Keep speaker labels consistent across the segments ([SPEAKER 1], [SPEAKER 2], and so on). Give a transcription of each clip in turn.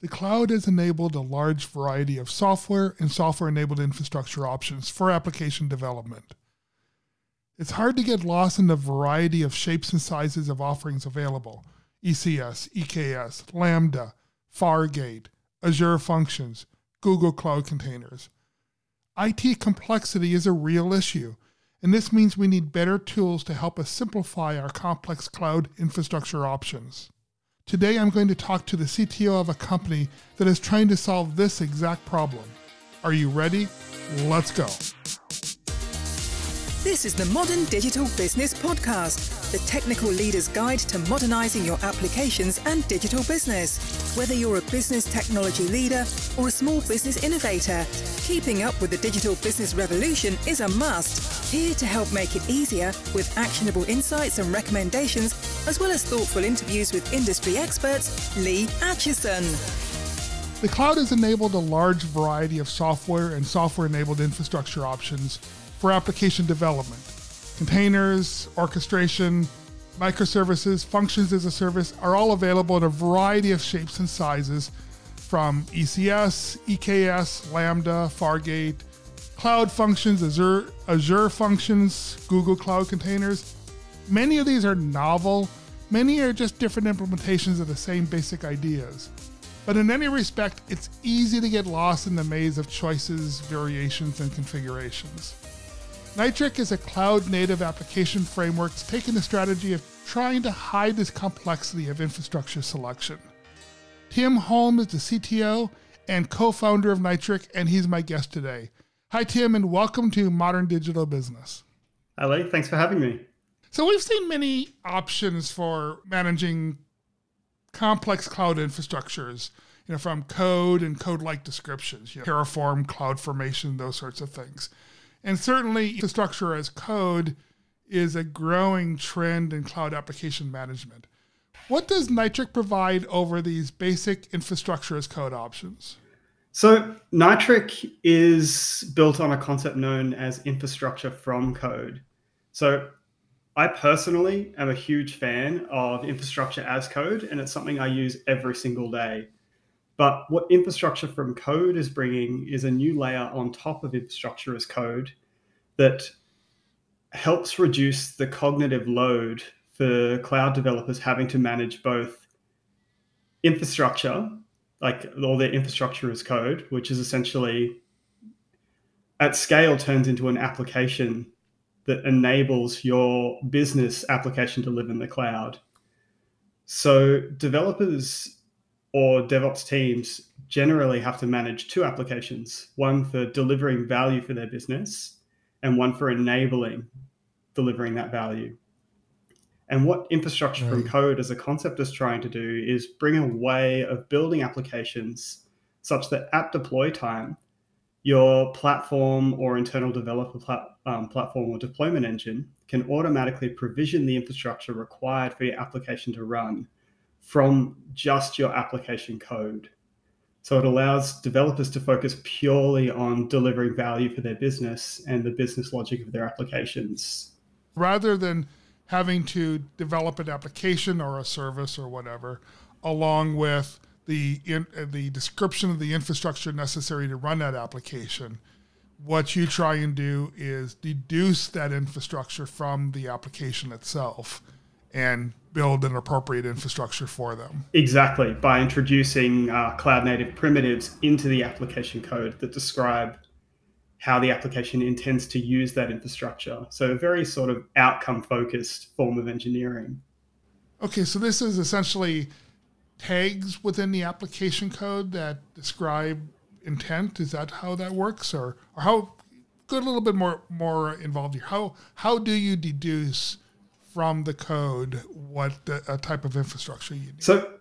[SPEAKER 1] The cloud has enabled a large variety of software and software enabled infrastructure options for application development. It's hard to get lost in the variety of shapes and sizes of offerings available ECS, EKS, Lambda, Fargate, Azure Functions, Google Cloud Containers. IT complexity is a real issue, and this means we need better tools to help us simplify our complex cloud infrastructure options. Today, I'm going to talk to the CTO of a company that is trying to solve this exact problem. Are you ready? Let's go.
[SPEAKER 2] This is the Modern Digital Business Podcast, the technical leader's guide to modernizing your applications and digital business. Whether you're a business technology leader or a small business innovator, keeping up with the digital business revolution is a must. Here to help make it easier with actionable insights and recommendations, as well as thoughtful interviews with industry experts, Lee Atchison.
[SPEAKER 1] The cloud has enabled a large variety of software and software enabled infrastructure options for application development. Containers, orchestration, microservices, functions as a service are all available in a variety of shapes and sizes from ECS, EKS, Lambda, Fargate, Cloud Functions, Azure, Azure Functions, Google Cloud Containers. Many of these are novel, many are just different implementations of the same basic ideas. But in any respect, it's easy to get lost in the maze of choices, variations, and configurations. Nitric is a cloud native application framework that's taken the strategy of trying to hide this complexity of infrastructure selection. Tim Holm is the CTO and co founder of Nitric, and he's my guest today. Hi, Tim, and welcome to Modern Digital Business.
[SPEAKER 3] Hi, Thanks for having me.
[SPEAKER 1] So, we've seen many options for managing complex cloud infrastructures, you know, from code and code like descriptions, you know, Terraform, CloudFormation, those sorts of things. And certainly, infrastructure as code is a growing trend in cloud application management. What does Nitric provide over these basic infrastructure as code options?
[SPEAKER 3] So, Nitric is built on a concept known as infrastructure from code. So, I personally am a huge fan of infrastructure as code, and it's something I use every single day. But what infrastructure from code is bringing is a new layer on top of infrastructure as code that helps reduce the cognitive load for cloud developers having to manage both infrastructure, like all their infrastructure as code, which is essentially at scale turns into an application that enables your business application to live in the cloud. So developers or DevOps teams generally have to manage two applications one for delivering value for their business, and one for enabling delivering that value. And what infrastructure right. from code as a concept is trying to do is bring a way of building applications such that at deploy time, your platform or internal developer plat- um, platform or deployment engine can automatically provision the infrastructure required for your application to run from just your application code. So it allows developers to focus purely on delivering value for their business and the business logic of their applications.
[SPEAKER 1] Rather than having to develop an application or a service or whatever, along with the in, uh, the description of the infrastructure necessary to run that application, what you try and do is deduce that infrastructure from the application itself and build an appropriate infrastructure for them.
[SPEAKER 3] Exactly, by introducing uh, cloud native primitives into the application code that describe how the application intends to use that infrastructure. So, a very sort of outcome focused form of engineering.
[SPEAKER 1] Okay, so this is essentially tags within the application code that describe intent. Is that how that works, or, or how? Go a little bit more more involved here. How how do you deduce from the code what the, a type of infrastructure you need.
[SPEAKER 3] So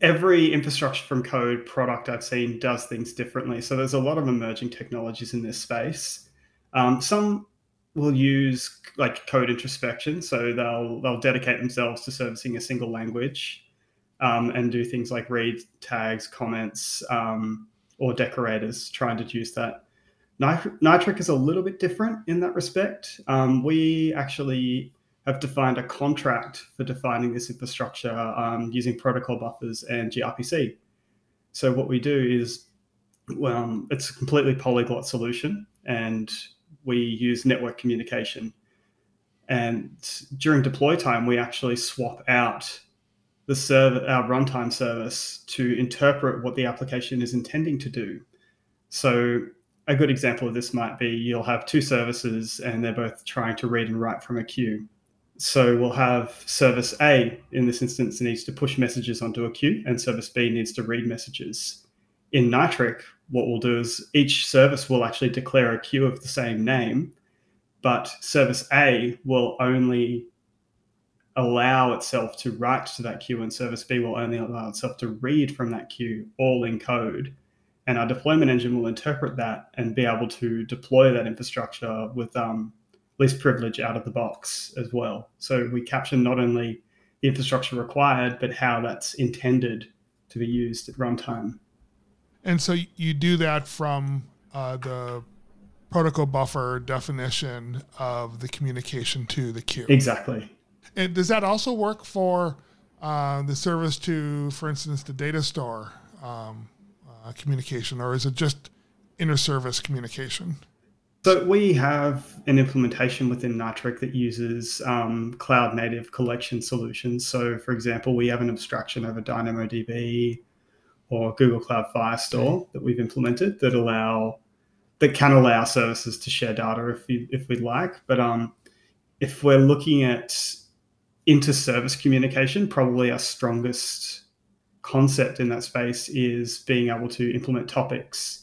[SPEAKER 3] every infrastructure from code product I've seen does things differently. So there's a lot of emerging technologies in this space. Um, some will use like code introspection, so they'll they'll dedicate themselves to servicing a single language um, and do things like read tags, comments, um, or decorators, trying to use that. Nitric is a little bit different in that respect. Um, we actually have defined a contract for defining this infrastructure um, using protocol buffers and gRPC. So what we do is, well, it's a completely polyglot solution, and we use network communication. And during deploy time, we actually swap out the server, our runtime service, to interpret what the application is intending to do. So a good example of this might be you'll have two services and they're both trying to read and write from a queue. So we'll have service A in this instance needs to push messages onto a queue, and service B needs to read messages. In Nitric, what we'll do is each service will actually declare a queue of the same name, but service A will only allow itself to write to that queue, and service B will only allow itself to read from that queue, all in code. And our deployment engine will interpret that and be able to deploy that infrastructure with um, least privilege out of the box as well. So we capture not only the infrastructure required, but how that's intended to be used at runtime.
[SPEAKER 1] And so you do that from uh, the protocol buffer definition of the communication to the queue.
[SPEAKER 3] Exactly.
[SPEAKER 1] And does that also work for uh, the service to, for instance, the data store um, uh, communication, or is it just inter-service communication?
[SPEAKER 3] So we have an implementation within Nitric that uses um, cloud native collection solutions. So, for example, we have an abstraction over DynamoDB or Google Cloud Firestore that we've implemented that allow that can allow services to share data if you, if we'd like. But um, if we're looking at inter-service communication, probably our strongest concept in that space is being able to implement topics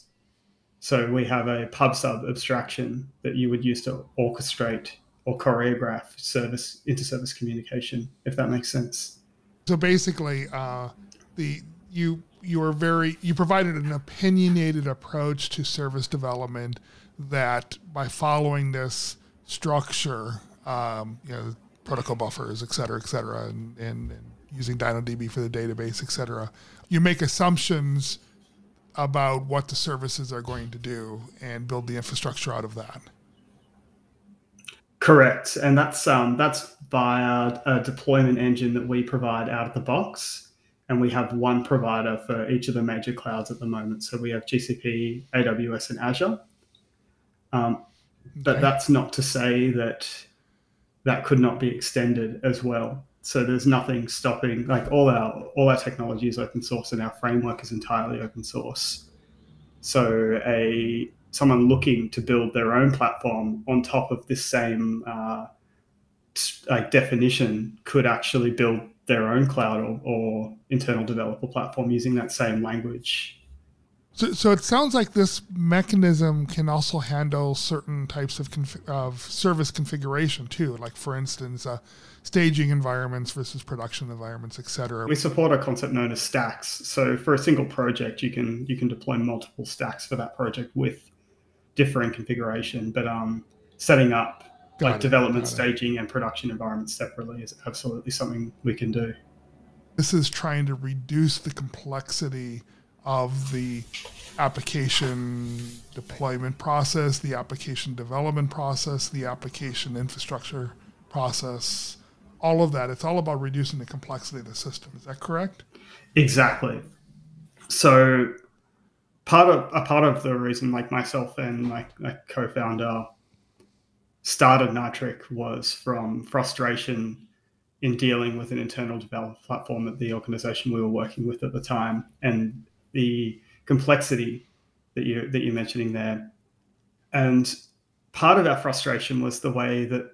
[SPEAKER 3] so we have a pub sub abstraction that you would use to orchestrate or choreograph service inter-service communication, if that makes sense.
[SPEAKER 1] So basically, uh, the you you are very you provided an opinionated approach to service development that by following this structure, um, you know, protocol buffers, et cetera, et cetera, and, and, and using DynamoDB for the database, et cetera, you make assumptions about what the services are going to do and build the infrastructure out of that.
[SPEAKER 3] Correct, and that's um, that's via a deployment engine that we provide out of the box, and we have one provider for each of the major clouds at the moment. So we have GCP, AWS, and Azure. Um, but okay. that's not to say that that could not be extended as well so there's nothing stopping like all our all our technology is open source and our framework is entirely open source. So a someone looking to build their own platform on top of this same uh, like definition could actually build their own cloud or, or internal developer platform using that same language
[SPEAKER 1] so, so it sounds like this mechanism can also handle certain types of, conf- of service configuration too. Like for instance, uh, staging environments versus production environments, etc.
[SPEAKER 3] We support a concept known as stacks. So for a single project, you can you can deploy multiple stacks for that project with differing configuration. But um, setting up Got like it. development, staging, and production environments separately is absolutely something we can do.
[SPEAKER 1] This is trying to reduce the complexity of the application deployment process, the application development process, the application infrastructure process, all of that. It's all about reducing the complexity of the system. Is that correct?
[SPEAKER 3] Exactly. So part of a part of the reason like myself and my, my co-founder started Nitric was from frustration in dealing with an internal development platform at the organization we were working with at the time and the complexity that you that you're mentioning there. And part of our frustration was the way that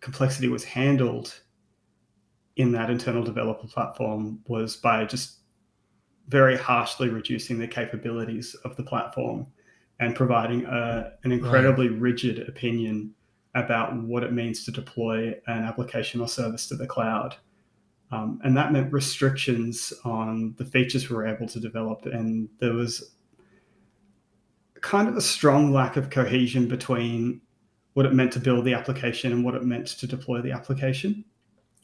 [SPEAKER 3] complexity was handled in that internal developer platform was by just very harshly reducing the capabilities of the platform and providing a, an incredibly right. rigid opinion about what it means to deploy an application or service to the cloud. Um, and that meant restrictions on the features we were able to develop. And there was kind of a strong lack of cohesion between what it meant to build the application and what it meant to deploy the application.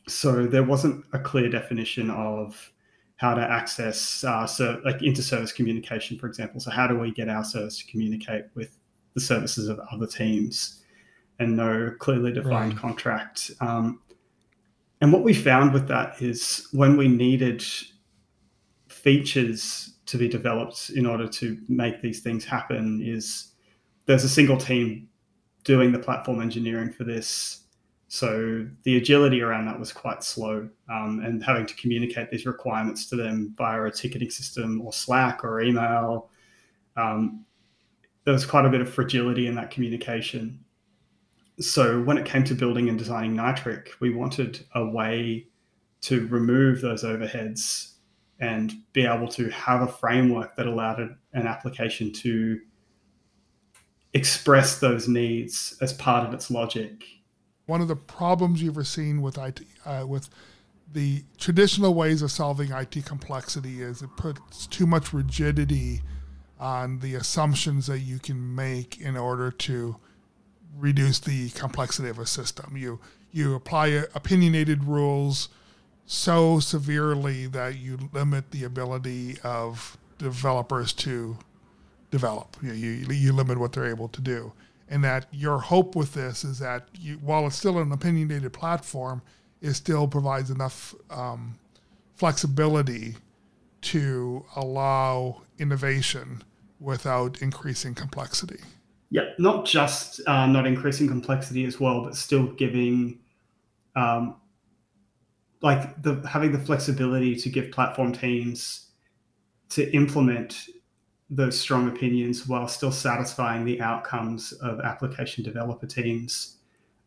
[SPEAKER 3] So there wasn't a clear definition of how to access uh, so like inter-service communication, for example. So how do we get our service to communicate with the services of other teams, and no clearly defined right. contract. Um, and what we found with that is when we needed features to be developed in order to make these things happen is there's a single team doing the platform engineering for this. So the agility around that was quite slow, um, and having to communicate these requirements to them via a ticketing system or Slack or email. Um, there was quite a bit of fragility in that communication. So when it came to building and designing Nitric, we wanted a way to remove those overheads and be able to have a framework that allowed an application to express those needs as part of its logic.
[SPEAKER 1] One of the problems you've ever seen with IT, uh, with the traditional ways of solving IT complexity is it puts too much rigidity on the assumptions that you can make in order to reduce the complexity of a system. You you apply opinionated rules so severely that you limit the ability of developers to develop. You, you, you limit what they're able to do. And that your hope with this is that you, while it's still an opinionated platform, it still provides enough um, flexibility to allow innovation without increasing complexity.
[SPEAKER 3] Yeah, not just uh, not increasing complexity as well, but still giving um, like the having the flexibility to give platform teams to implement those strong opinions while still satisfying the outcomes of application developer teams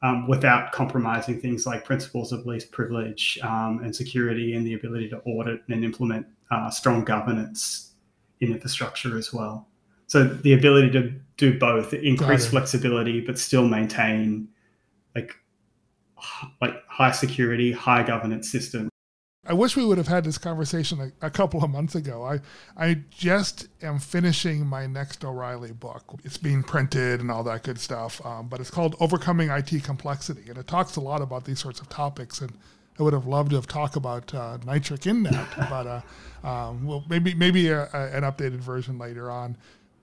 [SPEAKER 3] um, without compromising things like principles of least privilege um, and security and the ability to audit and implement uh, strong governance in infrastructure as well. So the ability to do both, increase flexibility, but still maintain like like high security, high governance system.
[SPEAKER 1] I wish we would have had this conversation a, a, couple of months ago. I I just am finishing my next O'Reilly book. It's being printed and all that good stuff. Um, but it's called Overcoming IT Complexity, and it talks a lot about these sorts of topics. And I would have loved to have talked about uh, Nitric in that, but uh, um, well, maybe maybe a, a, an updated version later on.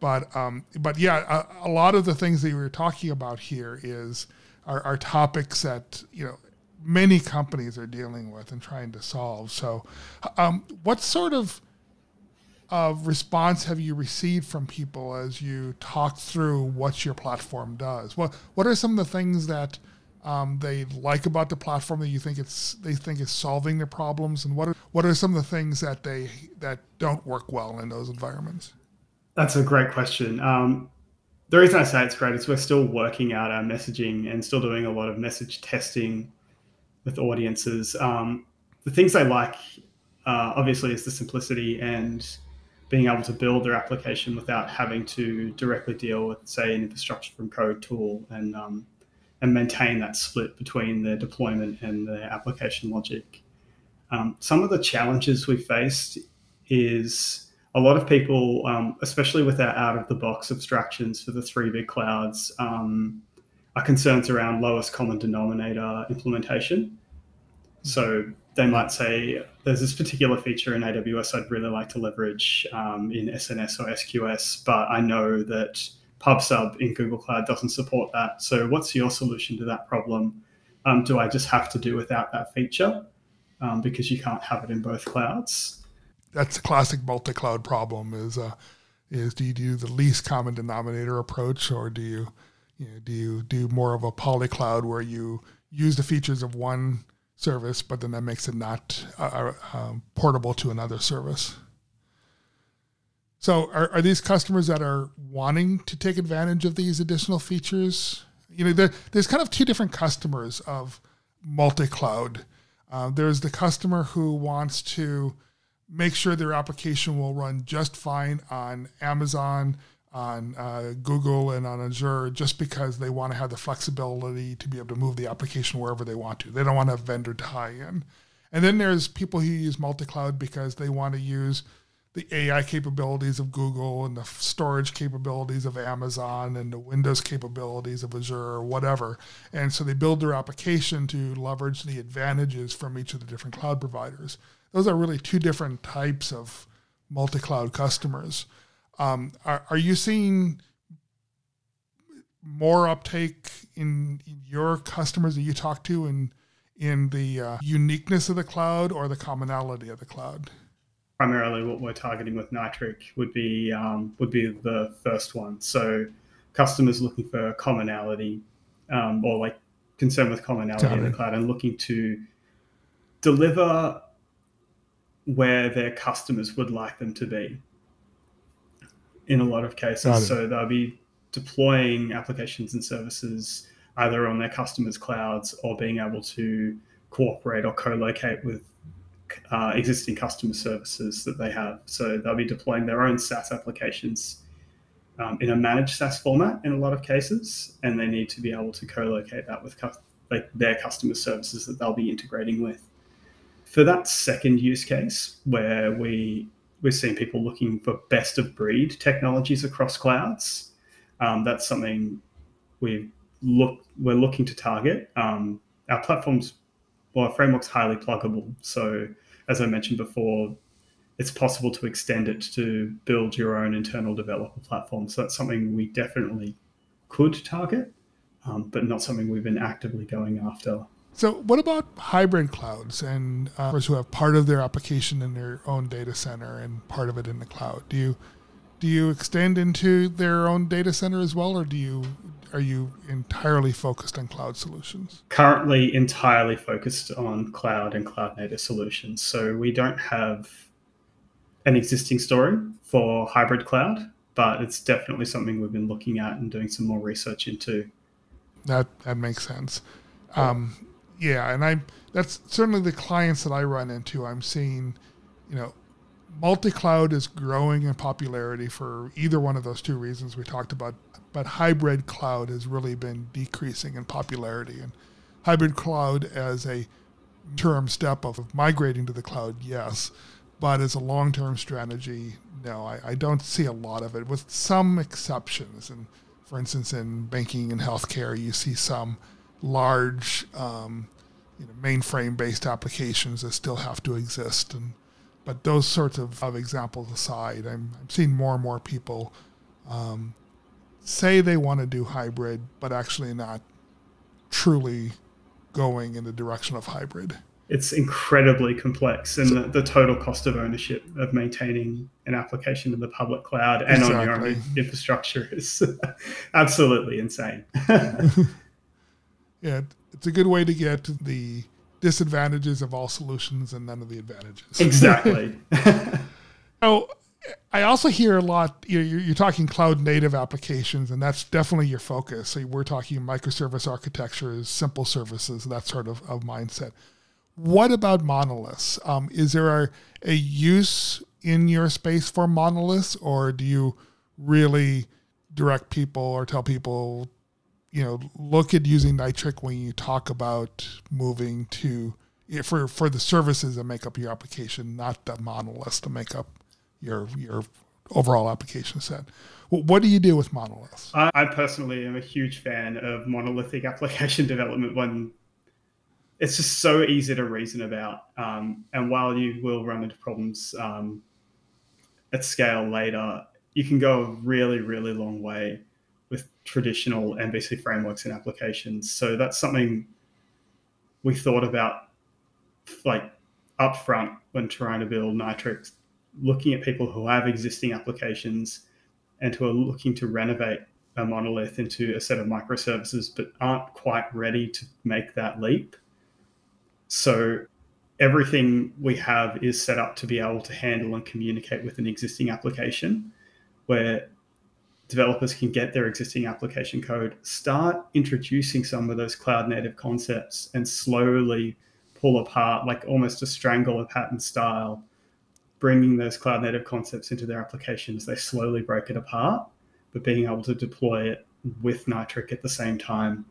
[SPEAKER 1] But um, but yeah, a, a lot of the things that you were talking about here is are, are topics that you know many companies are dealing with and trying to solve. So, um, what sort of uh, response have you received from people as you talk through what your platform does? What What are some of the things that um, they like about the platform that you think it's they think is solving their problems, and what are what are some of the things that they that don't work well in those environments?
[SPEAKER 3] That's a great question. Um, the reason I say it's great is we're still working out our messaging and still doing a lot of message testing with audiences. Um, the things they like, uh, obviously, is the simplicity and being able to build their application without having to directly deal with, say, an infrastructure from code tool and um, and maintain that split between their deployment and their application logic. Um, some of the challenges we faced is a lot of people, um, especially with our out of the box abstractions for the three big clouds, um, are concerns around lowest common denominator implementation. So they might say, there's this particular feature in AWS I'd really like to leverage um, in SNS or SQS, but I know that PubSub in Google Cloud doesn't support that. So what's your solution to that problem? Um, do I just have to do without that feature um, because you can't have it in both clouds?
[SPEAKER 1] That's a classic multi-cloud problem. Is uh, is do you do the least common denominator approach, or do you you know, do you do more of a polycloud where you use the features of one service, but then that makes it not uh, uh, um, portable to another service? So, are, are these customers that are wanting to take advantage of these additional features? You know, there, there's kind of two different customers of multi-cloud. Uh, there's the customer who wants to make sure their application will run just fine on Amazon on uh, Google and on Azure just because they want to have the flexibility to be able to move the application wherever they want to. They don't want a vendor tie in. And then there's people who use multi cloud because they want to use the AI capabilities of Google and the storage capabilities of Amazon and the Windows capabilities of Azure or whatever. And so they build their application to leverage the advantages from each of the different cloud providers. Those are really two different types of multi cloud customers. Um, are, are you seeing more uptake in, in, your customers that you talk to in in the uh, uniqueness of the cloud or the commonality of the cloud?
[SPEAKER 3] primarily what we're targeting with Nitric would be um, would be the first one. So customers looking for commonality um, or like concern with commonality in the cloud and looking to deliver where their customers would like them to be in a lot of cases. So they'll be deploying applications and services either on their customers' clouds or being able to cooperate or co-locate with uh, existing customer services that they have. So they'll be deploying their own SaaS applications um, in a managed SaaS format in a lot of cases, and they need to be able to co-locate that with cu- like their customer services that they'll be integrating with. For that second use case, where we we're seeing people looking for best of breed technologies across clouds, um, that's something we look we're looking to target. Um, our platforms, well, our framework's highly pluggable, so as I mentioned before, it's possible to extend it to build your own internal developer platform. So that's something we definitely could target, um, but not something we've been actively going after.
[SPEAKER 1] So, what about hybrid clouds and uh, who have part of their application in their own data center and part of it in the cloud? Do you do you extend into their own data center as well, or do you are you entirely focused on cloud solutions?
[SPEAKER 3] Currently, entirely focused on cloud and cloud native solutions. So we don't have an existing story for hybrid cloud, but it's definitely something we've been looking at and doing some more research into.
[SPEAKER 1] That that makes sense. Um, yeah, and I'm that's certainly the clients that I run into. I'm seeing, you know, multi-cloud is growing in popularity for either one of those two reasons we talked about, but hybrid cloud has really been decreasing in popularity. And hybrid cloud as a term step of migrating to the cloud, yes, but as a long-term strategy, no, I, I don't see a lot of it, with some exceptions. And for instance, in banking and healthcare, you see some large um, you know, mainframe-based applications that still have to exist. And but those sorts of, of examples aside, I'm, I'm seeing more and more people um, say they want to do hybrid, but actually not truly going in the direction of hybrid.
[SPEAKER 3] It's incredibly complex, and so, the, the, total cost of ownership of maintaining an application in the public cloud and exactly. on your own infrastructure is absolutely insane.
[SPEAKER 1] yeah, it's a good way to get the disadvantages of all solutions and none of the advantages.
[SPEAKER 3] Exactly.
[SPEAKER 1] so I also hear a lot. You know, you're, talking cloud native applications, and that's definitely your focus. So we're talking microservice architectures, simple services, that sort of, of mindset. What about monoliths? Um, is there a, a use in your space for monoliths, or do you really direct people or tell people you know, look at using Nitric when you talk about moving to for for the services that make up your application, not the monoliths to make up your your overall application set. what do you do with monoliths?
[SPEAKER 3] I, I personally am a huge fan of monolithic application development when it's just so easy to reason about. Um, and while you will run into problems um, at scale later, you can go a really, really long way with traditional MVC frameworks and applications. So that's something we thought about like upfront when trying to build Nitric, looking at people who have existing applications and who are looking to renovate a monolith into a set of microservices but aren't quite ready to make that leap. So everything we have is set up to be able to handle and communicate with an existing application where developers can get their existing application code, start introducing some of those cloud native concepts and slowly pull apart, like almost a strangler pattern style, bringing those cloud native concepts into their applications. They slowly break it apart, but being able to deploy it with Nitric at the same time.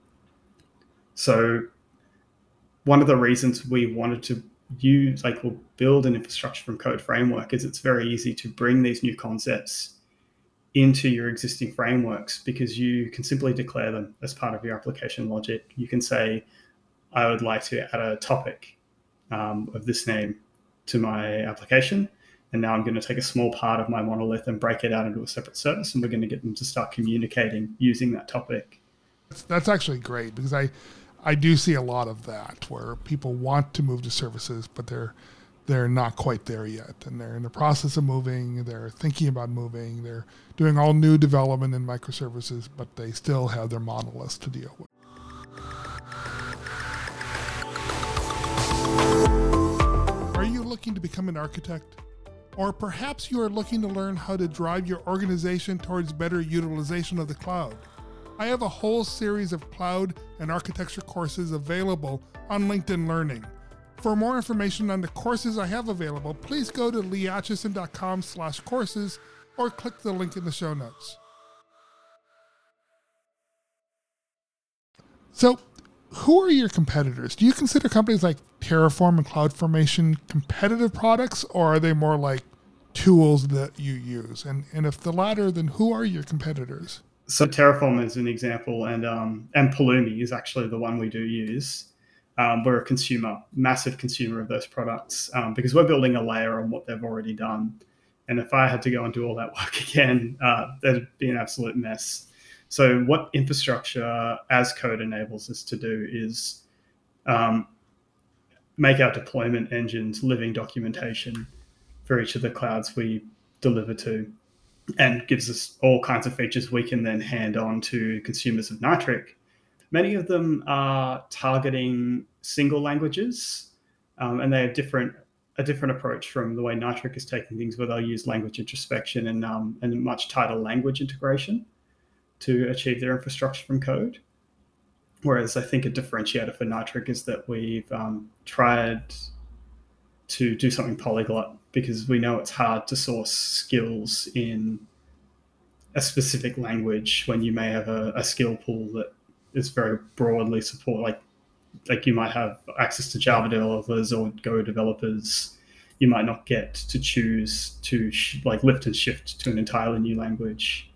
[SPEAKER 3] So, one of the reasons we wanted to use, like, we'll build an infrastructure from code framework is it's very easy to bring these new concepts into your existing frameworks because you can simply declare them as part of your application logic. You can say, I would like to add a topic um, of this name to my application. And now I'm going to take a small part of my monolith and break it out into a separate service. And we're going to get them to start communicating using that topic.
[SPEAKER 1] That's, that's actually great because I, I do see a lot of that where people want to move to services, but they're they're not quite there yet, and they're in the process of moving. They're thinking about moving. They're doing all new development in microservices, but they still have their monoliths to deal with. Are you looking to become an architect? Or perhaps you are looking to learn how to drive your organization towards better utilization of the cloud. I have a whole series of cloud and architecture courses available on LinkedIn Learning. For more information on the courses I have available, please go to leeatchison.com slash courses or click the link in the show notes. So, who are your competitors? Do you consider companies like Terraform and CloudFormation competitive products, or are they more like tools that you use? And and if the latter, then who are your competitors?
[SPEAKER 3] So Terraform is an example, and um, and Pulumi is actually the one we do use. Um, we're a consumer, massive consumer of those products um, because we're building a layer on what they've already done. And if I had to go and do all that work again, uh, that'd be an absolute mess. So, what infrastructure as code enables us to do is um, make our deployment engines living documentation for each of the clouds we deliver to and gives us all kinds of features we can then hand on to consumers of Nitric. Many of them are targeting single languages, um, and they have different a different approach from the way Nitric is taking things, where they'll use language introspection and um, and much tighter language integration to achieve their infrastructure from code. Whereas I think a differentiator for Nitric is that we've um, tried to do something polyglot because we know it's hard to source skills in a specific language when you may have a, a skill pool that is very broadly support like like you might have access to Java developers or Go developers. You might not get to choose to sh- like lift and shift to an entirely new language.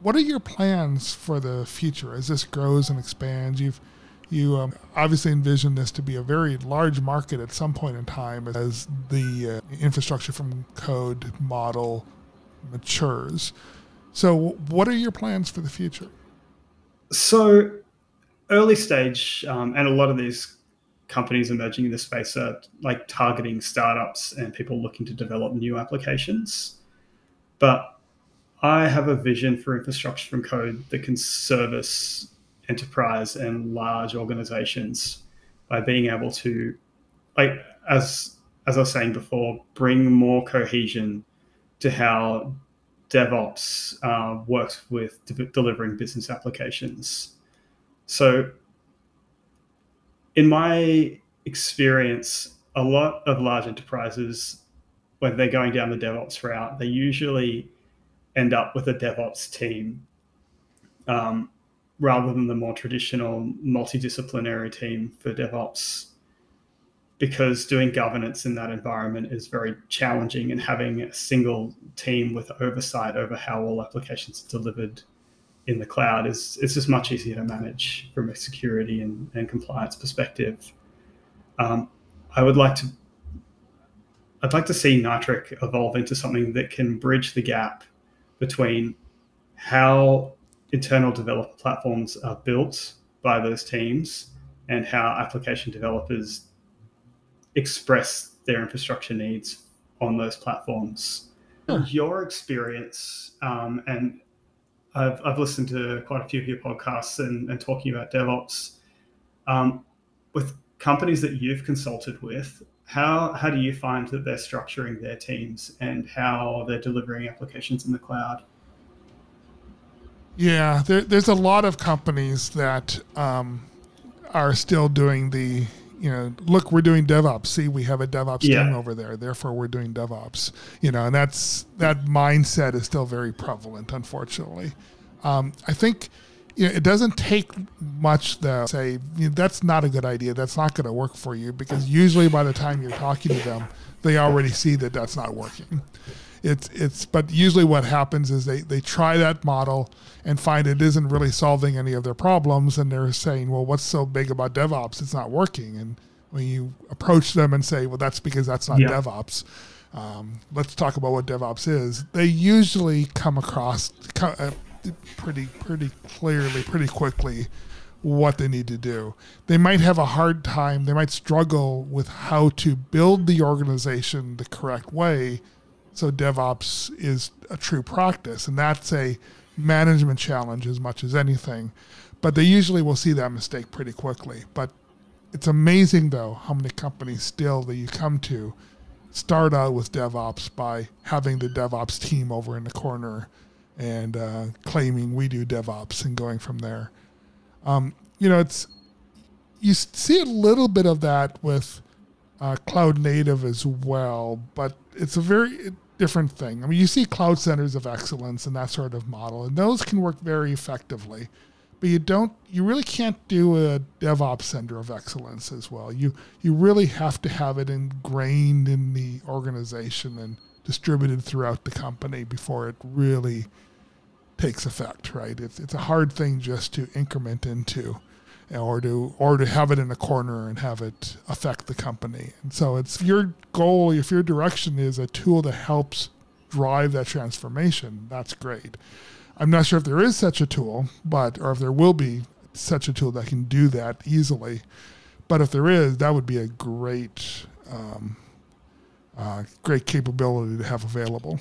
[SPEAKER 1] What are your plans for the future as this grows and expands? You've you um, obviously envision this to be a very large market at some point in time as the uh, infrastructure from code model matures. So, what are your plans for the future?
[SPEAKER 3] So, early stage, um, and a lot of these companies emerging in the space are like targeting startups and people looking to develop new applications. But I have a vision for infrastructure from code that can service enterprise and large organizations by being able to, like as as I was saying before, bring more cohesion to how DevOps uh, works with de- delivering business applications. So, in my experience, a lot of large enterprises, when they're going down the DevOps route, they usually end up with a DevOps team um, rather than the more traditional multidisciplinary team for DevOps because doing governance in that environment is very challenging and having a single team with oversight over how all applications are delivered in the cloud is it's just much easier to manage from a security and, and compliance perspective. Um, I would like to I'd like to see Nitric evolve into something that can bridge the gap between how internal developer platforms are built by those teams and how application developers express their infrastructure needs on those platforms. Your experience, um, and I've, I've listened to quite a few of your podcasts and, and talking about DevOps. Um, with companies that you've consulted with, how, how do you find that they're structuring their teams and how they're delivering applications in the cloud?
[SPEAKER 1] Yeah, there, there's a lot of companies that um, are still doing the, you know, look, we're doing DevOps. See, we have a DevOps yeah. team over there. Therefore, we're doing DevOps. You know, and that's that mindset is still very prevalent, unfortunately. Um, I think you know, it doesn't take much to say you know, that's not a good idea. That's not going to work for you because usually by the time you're talking to them, they already see that that's not working it's it's but usually what happens is they they try that model and find it isn't really solving any of their problems and they're saying well what's so big about devops it's not working and when you approach them and say well that's because that's not yeah. devops um, let's talk about what devops is they usually come across uh, pretty pretty clearly pretty quickly what they need to do. They might have a hard time, they might struggle with how to build the organization the correct way so DevOps is a true practice. And that's a management challenge as much as anything. But they usually will see that mistake pretty quickly. But it's amazing, though, how many companies still that you come to start out with DevOps by having the DevOps team over in the corner and uh, claiming we do DevOps and going from there. Um, you know, it's you see a little bit of that with uh, cloud native as well, but it's a very different thing. I mean, you see cloud centers of excellence and that sort of model, and those can work very effectively. But you don't, you really can't do a DevOps center of excellence as well. You you really have to have it ingrained in the organization and distributed throughout the company before it really takes effect. Right? It's it's a hard thing just to increment into or to or to have it in a corner and have it affect the company. And so it's your goal, if your direction is a tool that helps drive that transformation, that's great. I'm not sure if there is such a tool, but or if there will be such a tool that can do that easily. But if there is, that would be a great um, uh, great capability to have available.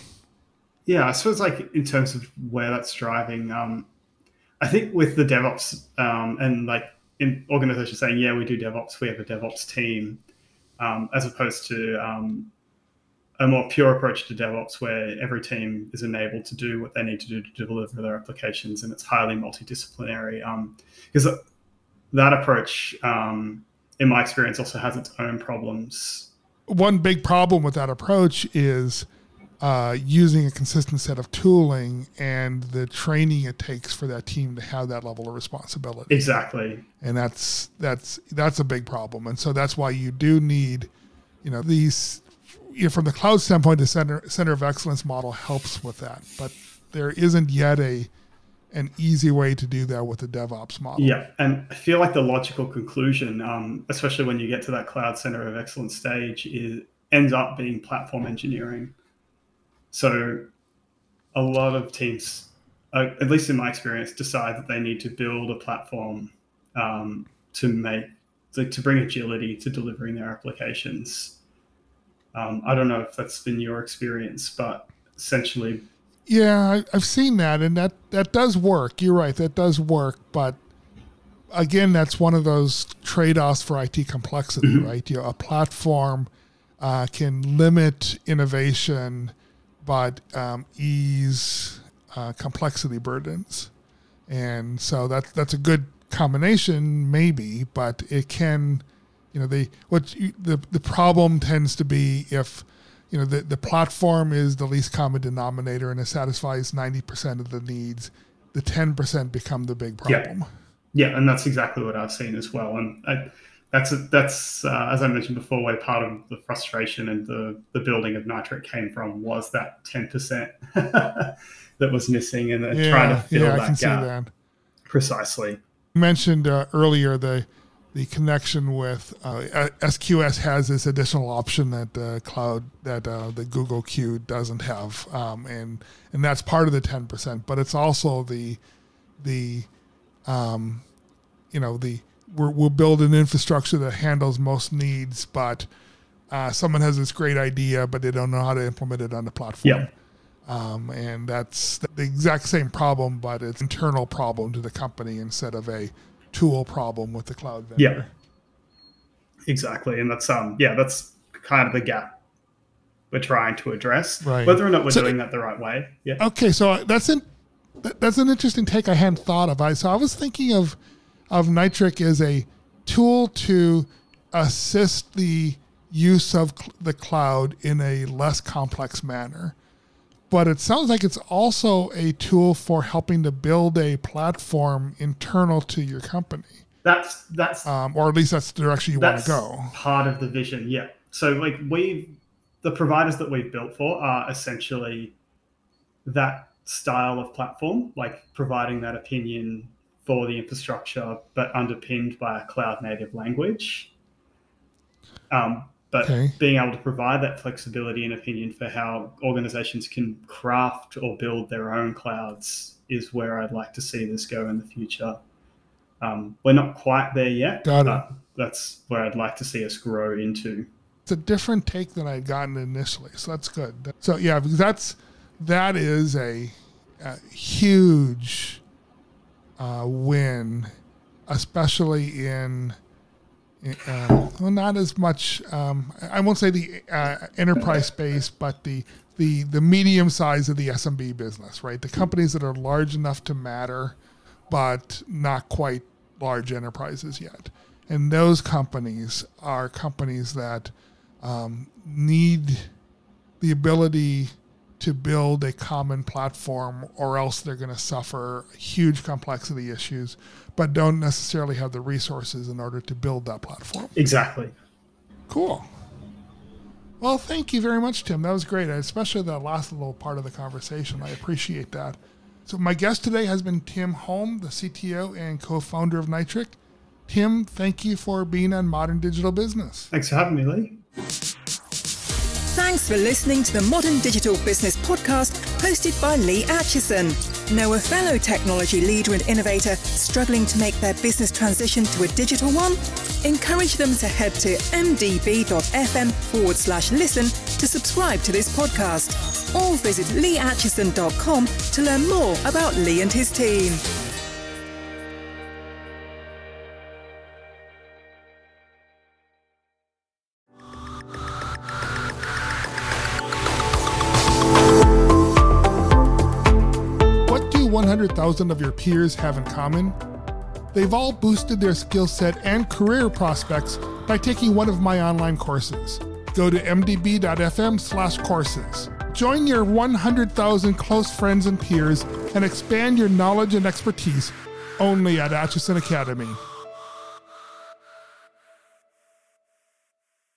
[SPEAKER 3] Yeah, I suppose like in terms of where that's driving, um, I think with the DevOps um, and like in organizations saying, yeah, we do DevOps, we have a DevOps team, um, as opposed to um, a more pure approach to DevOps where every team is enabled to do what they need to do to deliver their applications and it's highly multidisciplinary. Because um, that approach, um, in my experience, also has its own problems.
[SPEAKER 1] One big problem with that approach is uh, using a consistent set of tooling and the training it takes for that team to have that level of responsibility.
[SPEAKER 3] Exactly.
[SPEAKER 1] And that's that's that's a big problem. And so that's why you do need, you know, these you know, from the cloud standpoint, the center center of excellence model helps with that. But there isn't yet a an easy way to do that with the DevOps model.
[SPEAKER 3] Yeah, and I feel like the logical conclusion, um, especially when you get to that cloud center of excellence stage, is ends up being platform engineering so a lot of teams, uh, at least in my experience, decide that they need to build a platform um, to make to, to bring agility to delivering their applications. Um, I don't know if that's been your experience, but essentially,
[SPEAKER 1] yeah, I've seen that, and that that does work. You're right, that does work, but again, that's one of those trade-offs for IT complexity, mm-hmm. right? You know, a platform uh, can limit innovation but um, ease uh, complexity burdens. And so that's that's a good combination, maybe, but it can, you know, the what you, the the problem tends to be if you know the, the platform is the least common denominator and it satisfies 90% of the needs the 10% become the big problem.
[SPEAKER 3] Yeah, yeah and that's exactly what i've seen as well. And I, that's a, that's uh, as I mentioned before, where part of the frustration and the the building of Nitric came from was that ten percent that was missing, and yeah, trying to fill
[SPEAKER 1] yeah,
[SPEAKER 3] that gap that. precisely.
[SPEAKER 1] You mentioned uh, earlier the the connection with uh, SQS has this additional option that uh, cloud that uh, the Google Q doesn't have, um, and and that's part of the ten percent. But it's also the the um, you know the we will build an infrastructure that handles most needs, but uh, someone has this great idea, but they don't know how to implement it on the platform.
[SPEAKER 3] Yeah.
[SPEAKER 1] Um, and that's the exact same problem, but it's internal problem to the company instead of a tool problem with the cloud vendor.
[SPEAKER 3] Yeah. Exactly, and that's um yeah that's kind of the gap we're trying to address. Right. Whether or not we're so, doing that the right way. Yeah.
[SPEAKER 1] Okay, so that's an that's an interesting take I hadn't thought of. I so I was thinking of of Nitric is a tool to assist the use of cl- the cloud in a less complex manner. But it sounds like it's also a tool for helping to build a platform internal to your company.
[SPEAKER 3] That's that's
[SPEAKER 1] um, or at least that's the direction you want to go.
[SPEAKER 3] Part of the vision, yeah. So like we, the providers that we've built for are essentially that style of platform, like providing that opinion for the infrastructure, but underpinned by a cloud native language. Um, but okay. being able to provide that flexibility and opinion for how organizations can craft or build their own clouds is where I'd like to see this go in the future. Um, we're not quite there yet,
[SPEAKER 1] Got it.
[SPEAKER 3] but that's where I'd like to see us grow into.
[SPEAKER 1] It's a different take than I'd gotten initially, so that's good. So yeah, because that's that is a, a huge uh, win, especially in. Uh, well, not as much. Um, I won't say the uh, enterprise space, but the the the medium size of the SMB business, right? The companies that are large enough to matter, but not quite large enterprises yet. And those companies are companies that um, need the ability to build a common platform, or else they're going to suffer huge complexity issues, but don't necessarily have the resources in order to build that platform.
[SPEAKER 3] Exactly.
[SPEAKER 1] Cool. Well, thank you very much, Tim. That was great, especially the last little part of the conversation. I appreciate that. So, my guest today has been Tim Holm, the CTO and co founder of Nitric. Tim, thank you for being on Modern Digital Business.
[SPEAKER 3] Thanks for having me, Lee.
[SPEAKER 2] Thanks for listening to the Modern Digital Business Podcast hosted by Lee Atchison. Know a fellow technology leader and innovator struggling to make their business transition to a digital one? Encourage them to head to mdb.fm forward slash listen to subscribe to this podcast or visit leeatchison.com to learn more about Lee and his team.
[SPEAKER 1] 100,000 of your peers have in common? They've all boosted their skill set and career prospects by taking one of my online courses. Go to mdb.fm slash courses. Join your 100,000 close friends and peers and expand your knowledge and expertise only at Atchison Academy.